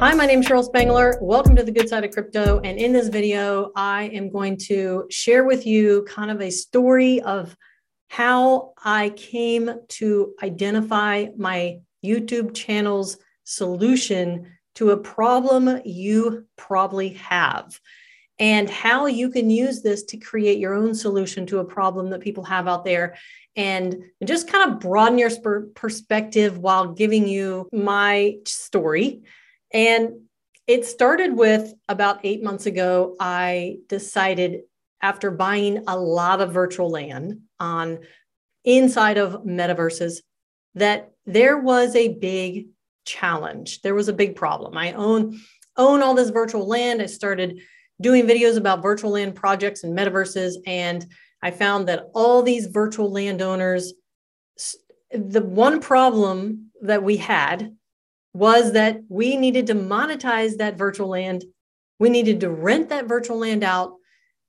Hi, my name is Cheryl Spangler. Welcome to the good side of crypto. And in this video, I am going to share with you kind of a story of how I came to identify my YouTube channel's solution to a problem you probably have and how you can use this to create your own solution to a problem that people have out there and just kind of broaden your perspective while giving you my story and it started with about eight months ago, I decided after buying a lot of virtual land on inside of metaverses that there was a big challenge. There was a big problem. I own own all this virtual land. I started doing videos about virtual land projects and metaverses and I found that all these virtual landowners the one problem that we had was that we needed to monetize that virtual land. We needed to rent that virtual land out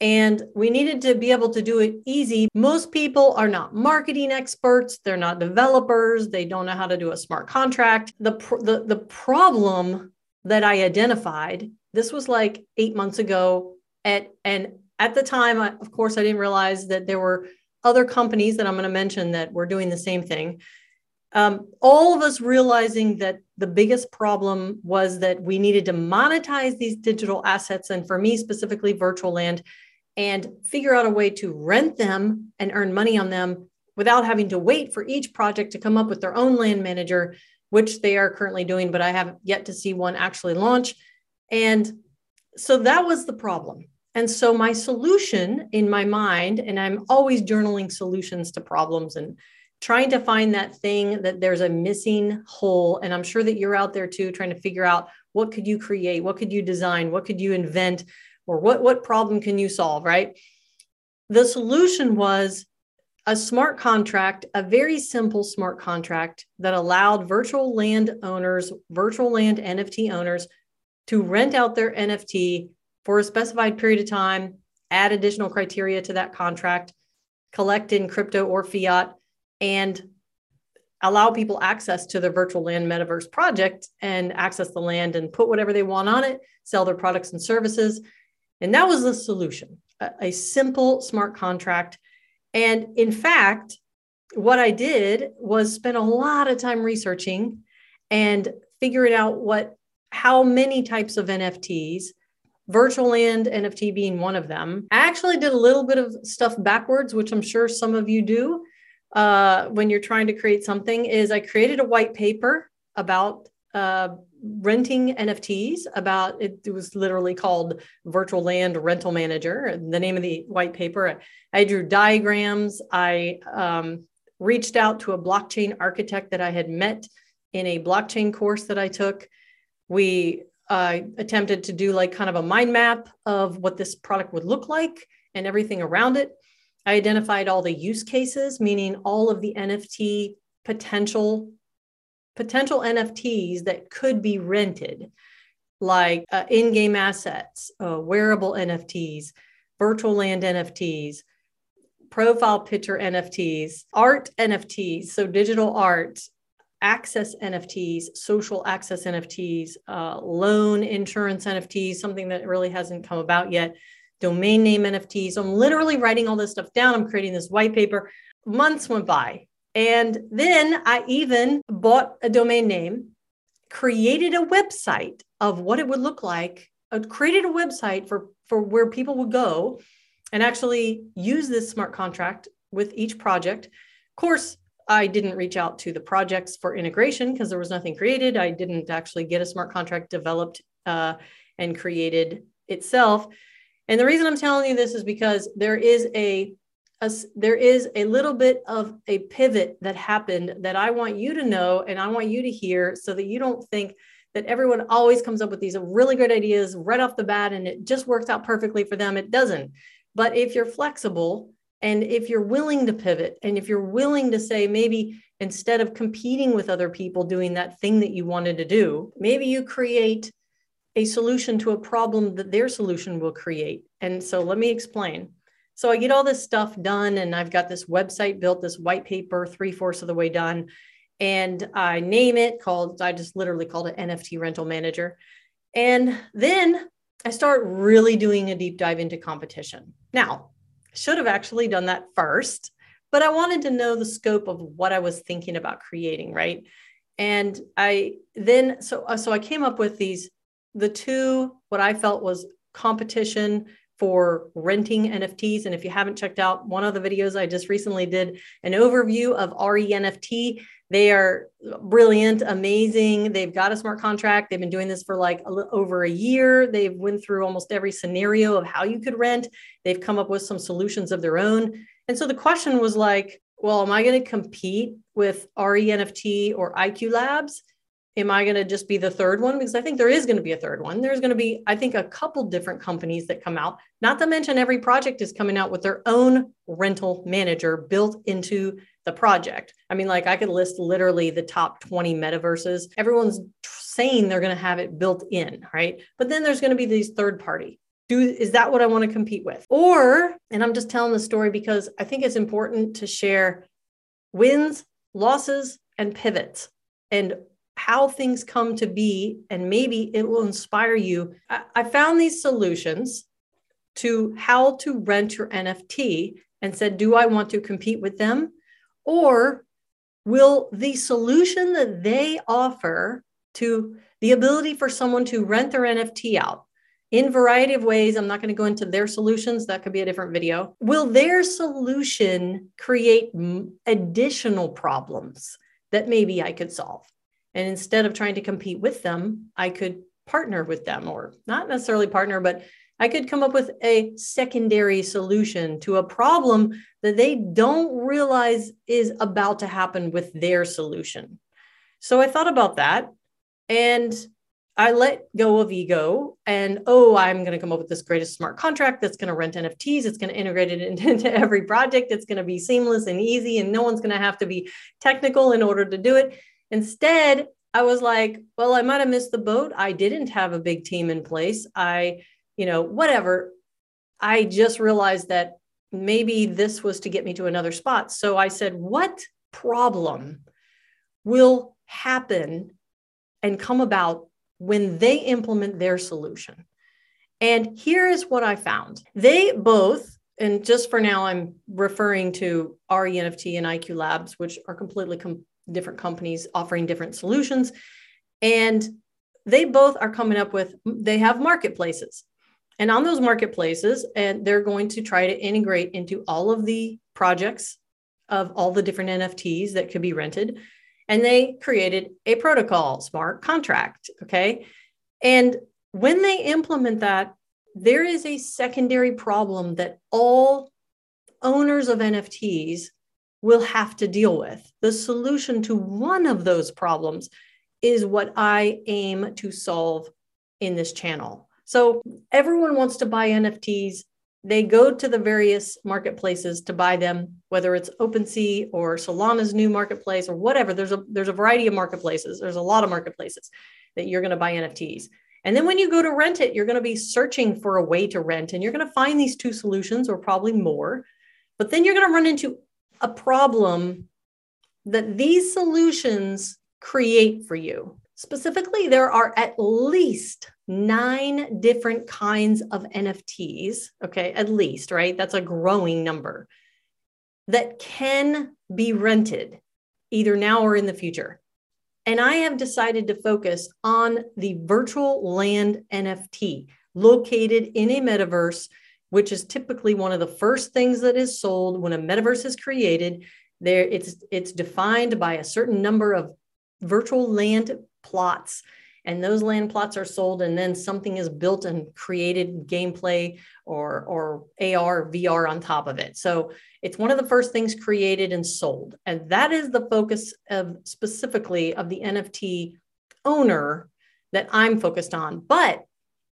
and we needed to be able to do it easy. Most people are not marketing experts, they're not developers, they don't know how to do a smart contract. The, the, the problem that I identified, this was like eight months ago, at, and at the time, I, of course, I didn't realize that there were other companies that I'm going to mention that were doing the same thing um, all of us realizing that the biggest problem was that we needed to monetize these digital assets, and for me specifically, virtual land, and figure out a way to rent them and earn money on them without having to wait for each project to come up with their own land manager, which they are currently doing, but I have yet to see one actually launch. And so that was the problem. And so my solution in my mind, and I'm always journaling solutions to problems and trying to find that thing that there's a missing hole and i'm sure that you're out there too trying to figure out what could you create what could you design what could you invent or what what problem can you solve right? The solution was a smart contract a very simple smart contract that allowed virtual land owners virtual land nft owners to rent out their nft for a specified period of time add additional criteria to that contract collect in crypto or fiat and allow people access to the virtual land metaverse project and access the land and put whatever they want on it, sell their products and services. And that was the solution a, a simple smart contract. And in fact, what I did was spend a lot of time researching and figuring out what how many types of NFTs virtual land NFT being one of them. I actually did a little bit of stuff backwards, which I'm sure some of you do uh, when you're trying to create something is I created a white paper about uh, renting NFTs. About it, it, was literally called Virtual Land Rental Manager. The name of the white paper. I drew diagrams. I um, reached out to a blockchain architect that I had met in a blockchain course that I took. We uh, attempted to do like kind of a mind map of what this product would look like and everything around it. I identified all the use cases, meaning all of the NFT potential potential NFTs that could be rented, like uh, in-game assets, uh, wearable NFTs, virtual land NFTs, profile picture NFTs, art NFTs, so digital art, access NFTs, social access NFTs, uh, loan insurance NFTs, something that really hasn't come about yet domain name NFTs. I'm literally writing all this stuff down. I'm creating this white paper. Months went by. And then I even bought a domain name, created a website of what it would look like, I uh, created a website for, for where people would go and actually use this smart contract with each project. Of course, I didn't reach out to the projects for integration because there was nothing created. I didn't actually get a smart contract developed uh, and created itself. And the reason I'm telling you this is because there is a, a, there is a little bit of a pivot that happened that I want you to know and I want you to hear so that you don't think that everyone always comes up with these really great ideas right off the bat and it just works out perfectly for them. It doesn't. But if you're flexible and if you're willing to pivot and if you're willing to say maybe instead of competing with other people doing that thing that you wanted to do, maybe you create a solution to a problem that their solution will create. And so let me explain. So I get all this stuff done, and I've got this website built, this white paper, three fourths of the way done. and I name it called, I just literally called it NFT rental manager. And then I start really doing a deep dive into competition. Now, I should have actually done that first, but I wanted to know the scope of what I was thinking about creating, right? And I then, so, so I came up with these, the two, what I felt was competition for renting NFTs. And if you haven't checked out one of the videos I just recently did an overview of RENFT, they are brilliant, amazing. They've got a smart contract. They've been doing this for like a over a year. They've went through almost every scenario of how you could rent. They've come up with some solutions of their own. And so the question was like, well, am I going to compete with RENFT or IQ Labs? Am I going to just be the third one? Because I think there is going to be a third one. There's going to be, I think, a couple different companies that come out, not to mention every project is coming out with their own rental manager built into the project. I mean, like I could list literally the top 20 metaverses. Everyone's saying they're going to have it built in, right? But then there's going to be these third party. Do is that what I want to compete with? Or, and I'm just telling the story because I think it's important to share wins, losses, and pivots. And how things come to be, and maybe it will inspire you. I, found these solutions to how to rent your NFT and said, Do I want to compete with them? Or will the solution that they offer to the ability for someone to rent their NFT out in variety of ways i'm not going to go into their solutions that could be a different video will their solution create additional problems that maybe i could solve and instead of trying to compete with them, I could partner with them, or not necessarily partner, but I could come up with a secondary solution to a problem that they don't realize is about to happen with their solution. So I thought about that and I let go of ego and, oh, I'm going to come up with this greatest smart contract that's going to rent NFTs. It's going to integrate it into every project. It's going to be seamless and easy, and no one's going to have to be technical in order to do it. Instead, I was like, well, I might have missed the boat. I didn't have a big team in place. I, you know, whatever. I just realized that maybe this was to get me to another spot. So I said, what problem will happen and come about when they implement their solution? And here is what I found. They both, and just for now, I'm referring to RENFT and IQ Labs, which are completely com- different companies offering different solutions. And they both are coming up with, they have marketplaces. And on those marketplaces, and they're going to try to integrate into all of the projects of all the different NFTs that could be rented. And they created a protocol, smart contract. Okay. And when they implement that, there is a secondary problem that all owners of NFTs will have to deal with. The solution to one of those problems is what I aim to solve in this channel. So everyone wants to buy NFTs. They go to the various marketplaces to buy them, whether it's OpenSea or Solana's new marketplace or whatever. There's a there's a variety of marketplaces. There's a lot of marketplaces that you're going to buy NFTs. And then when you go to rent it, you're going to be searching for a way to rent and you're going to find these two solutions or probably more. But then you're going to run into a problem that these solutions create for you. Specifically, there are at least nine different kinds of NFTs, okay, at least, right? That's a growing number that can be rented either now or in the future. And I have decided to focus on the virtual land NFT located in a metaverse which is typically one of the first things that is sold when a metaverse is created. There, it's it's defined by a certain number of virtual land plots, and those land plots are sold, and then something is built and created gameplay or or AR VR on top of it. So it's one of the first things created and sold, and that is the focus of specifically of the NFT owner that I'm focused on. But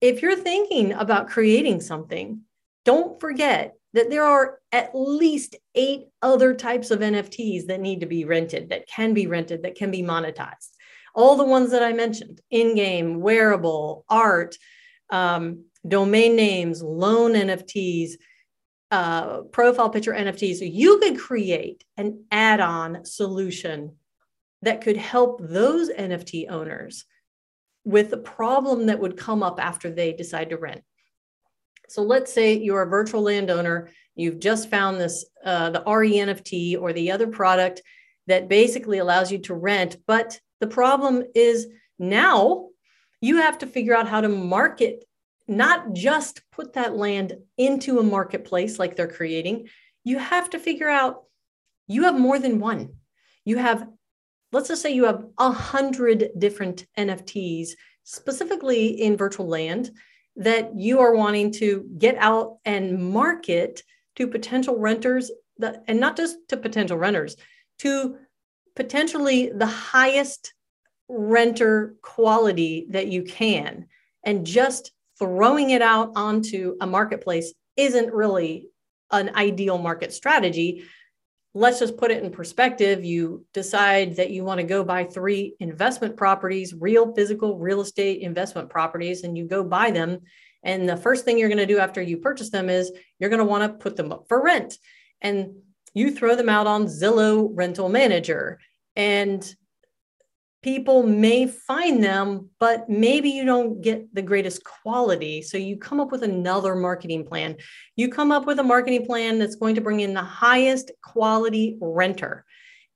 if you're thinking about creating something, don't forget that there are at least eight other types of NFTs that need to be rented, that can be rented, that can be monetized. All the ones that I mentioned in game, wearable, art, um, domain names, loan NFTs, uh, profile picture NFTs. So you could create an add on solution that could help those NFT owners with the problem that would come up after they decide to rent. So let's say you're a virtual landowner, you've just found this, uh, the RENFT or the other product that basically allows you to rent. But the problem is now you have to figure out how to market, not just put that land into a marketplace like they're creating. You have to figure out you have more than one. You have, let's just say you have a hundred different NFTs, specifically in virtual land, that you are wanting to get out and market to potential renters that, and not just to potential renters, to potentially the highest renter quality that you can. And just throwing it out onto a marketplace isn't really an ideal market strategy. Let's just put it in perspective. You decide that you want to go buy three investment properties, real physical real estate investment properties, and you go buy them. And the first thing you're going to do after you purchase them is you're going to want to put them up for rent. And you throw them out on Zillow Rental Manager. And people may find them, but maybe you don't get the greatest quality. So you come up with another marketing plan. You come up with a marketing plan that's going to bring in the highest quality renter.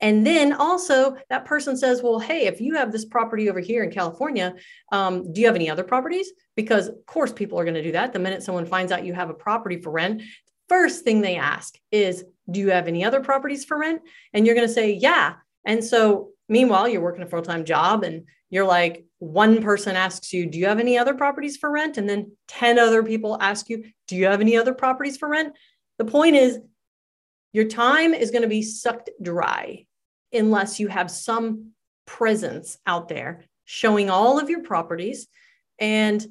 And then also that person says, well, hey, if you have this property over here in California, um, do you have any other properties? Because of course people are going to do that. The minute someone finds out you have a property for rent, first thing they ask is, do you have any other properties for rent? And you're going to say, yeah. And so Meanwhile, you're working a full time job and you're like, one person asks you, Do you have any other properties for rent? And then 10 other people ask you, Do you have any other properties for rent? The point is, your time is going to be sucked dry unless you have some presence out there showing all of your properties and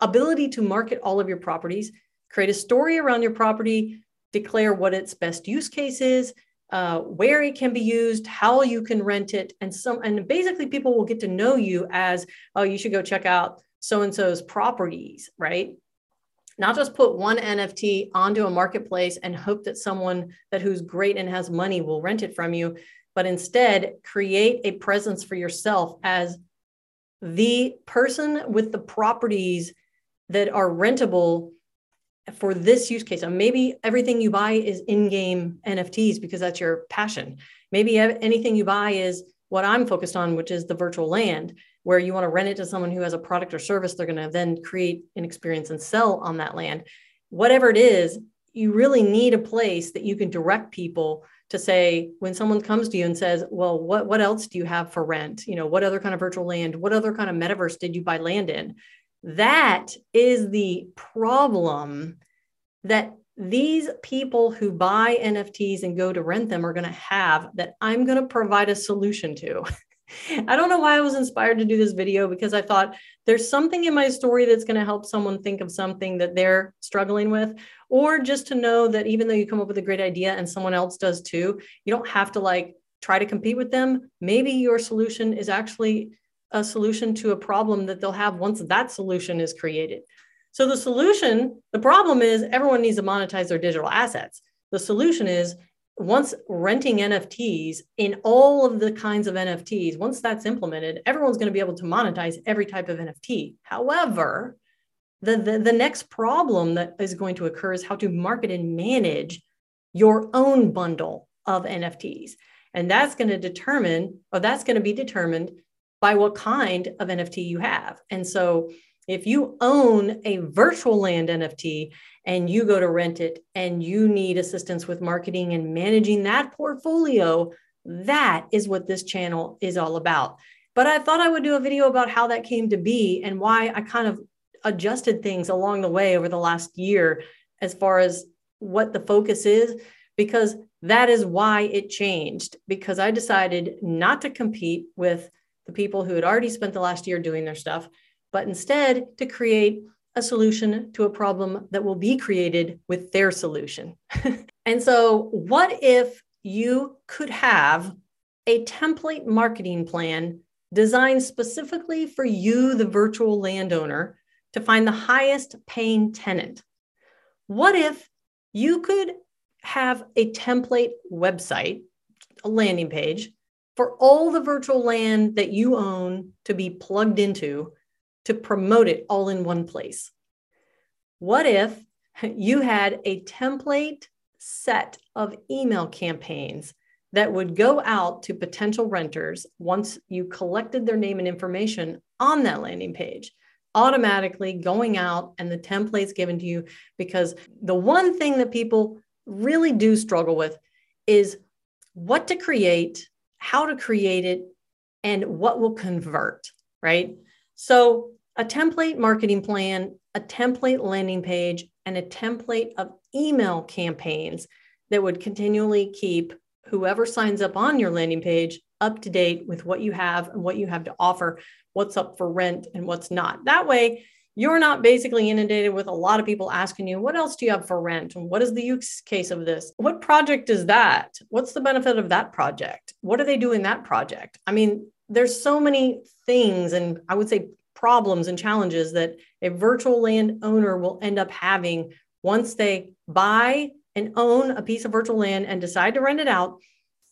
ability to market all of your properties, create a story around your property, declare what its best use case is, uh, where it can be used, how you can rent it, and some and basically people will get to know you as oh you should go check out so and so's properties, right? Not just put one NFT onto a marketplace and hope that someone that who's great and has money will rent it from you, but instead create a presence for yourself as the person with the properties that are rentable for this use case. And maybe everything you buy is in-game NFTs because that's your passion. Maybe anything you buy is what I'm focused on, which is the virtual land, where you want to rent it to someone who has a product or service. They're going to then create an experience and sell on that land. Whatever it is, you really need a place that you can direct people to say when someone comes to you and says, "Well, what what else do you have for rent? You know, what other kind of virtual land? What other kind of metaverse did you buy land in?" That is the problem that these people who buy NFTs and go to rent them are going to have that I'm going to provide a solution to. I don't know why I was inspired to do this video because I thought there's something in my story that's going to help someone think of something that they're struggling with, or just to know that even though you come up with a great idea and someone else does too, you don't have to like try to compete with them. Maybe your solution is actually a solution to a problem that they'll have once that solution is created. So the solution, the problem is everyone needs to monetize their digital assets. The solution is once renting NFTs in all of the kinds of NFTs, once that's implemented, everyone's going to be able to monetize every type of NFT. However, the, the, the next problem that is going to occur is how to market and manage your own bundle of NFTs. And that's going to determine, or that's going to be determined by what kind of NFT you have. And so if you own a virtual land NFT and you go to rent it and you need assistance with marketing and managing that portfolio, that is what this channel is all about. But I thought I would do a video about how that came to be and why I kind of adjusted things along the way over the last year as far as what the focus is, because that is why it changed. Because I decided not to compete with the people who had already spent the last year doing their stuff, but instead to create a solution to a problem that will be created with their solution. and so, what if you could have a template marketing plan designed specifically for you, the virtual landowner, to find the highest paying tenant? What if you could have a template website, a landing page for all the virtual land that you own to be plugged into to promote it all in one place. What if you had a template set of email campaigns that would go out to potential renters once you collected their name and information on that landing page? automatically going out and the templates given to you because the one thing that people really do struggle with is what to create, how to create it, and what will convert, right? So, a template marketing plan, a template landing page, and a template of email campaigns that would continually keep whoever signs up on your landing page up to date with what you have and what you have to offer, what's up for rent and what's not. That way, you're not basically inundated with a lot of people asking you, what else do you have for rent? And what is the use case of this? What project is that? What's the benefit of that project? What do they do in that project? I mean, there's so many things, and I would say problems and challenges that a virtual land owner will end up having once they buy and own a piece of virtual land and decide to rent it out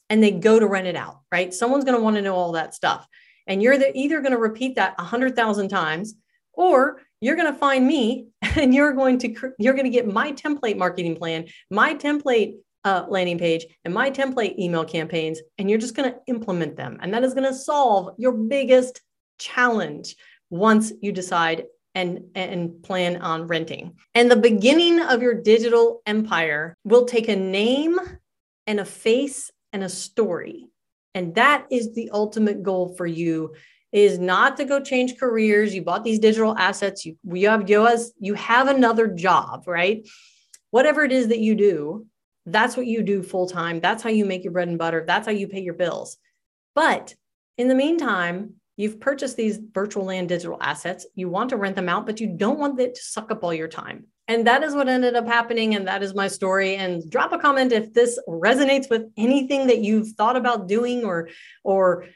and they go to rent it out, right? Someone's going to want to know all that stuff. And you're either going to repeat that 100,000 times or you're going to find me and you're going to you're going to get my template marketing plan, my template uh, landing page and my template email campaigns and you're just going to implement them and that is going to solve your biggest challenge once you decide and and plan on renting. And the beginning of your digital empire will take a name and a face and a story. And that is the ultimate goal for you is not to go change careers. You bought these digital assets. You, you have you, has, you have another job, right? Whatever it is that you do, that's what you do full time. That's how you make your bread and butter. That's how you pay your bills. But in the meantime, you've purchased these virtual land digital assets. You want to rent them out, but you don't want it to suck up all your time. And that is what ended up happening. And that is my story. And drop a comment if this resonates with anything that you've thought about doing or, or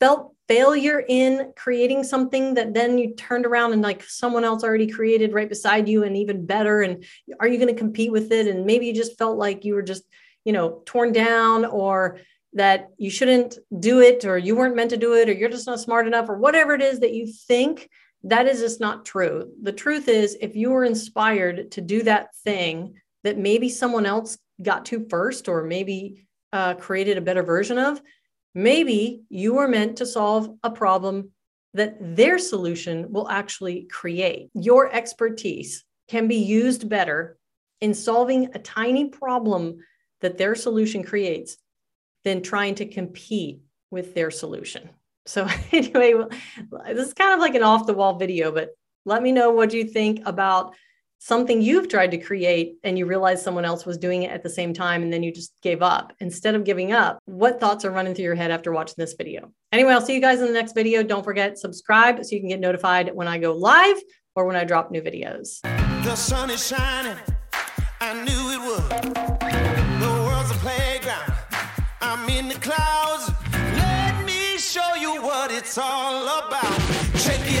felt failure in creating something that then you turned around and like someone else already created right beside you and even better. And are you going to compete with it? And maybe you just felt like you were just, you know, torn down or that you shouldn't do it or you weren't meant to do it or you're just not smart enough or whatever it is that you think that is just not true. The truth is, if you were inspired to do that thing that maybe someone else got to first, or maybe uh, created a better version of, maybe you were meant to solve a problem that their solution will actually create. Your expertise can be used better in solving a tiny problem that their solution creates than trying to compete with their solution. So anyway, this is kind of like an off the wall video, but let me know what you think about something you've tried to create and you realize someone else was doing it at the same time and then you just gave up. Instead of giving up, what thoughts are running through your head after watching this video? Anyway, I'll see you guys in the next video. Don't forget subscribe so you can get notified when I go live or when I drop new videos. The sun is shining. I knew it would. The world's a playground. I'm in the clouds show you what it's all about. Check it.